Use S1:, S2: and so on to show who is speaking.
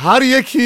S1: هر یکی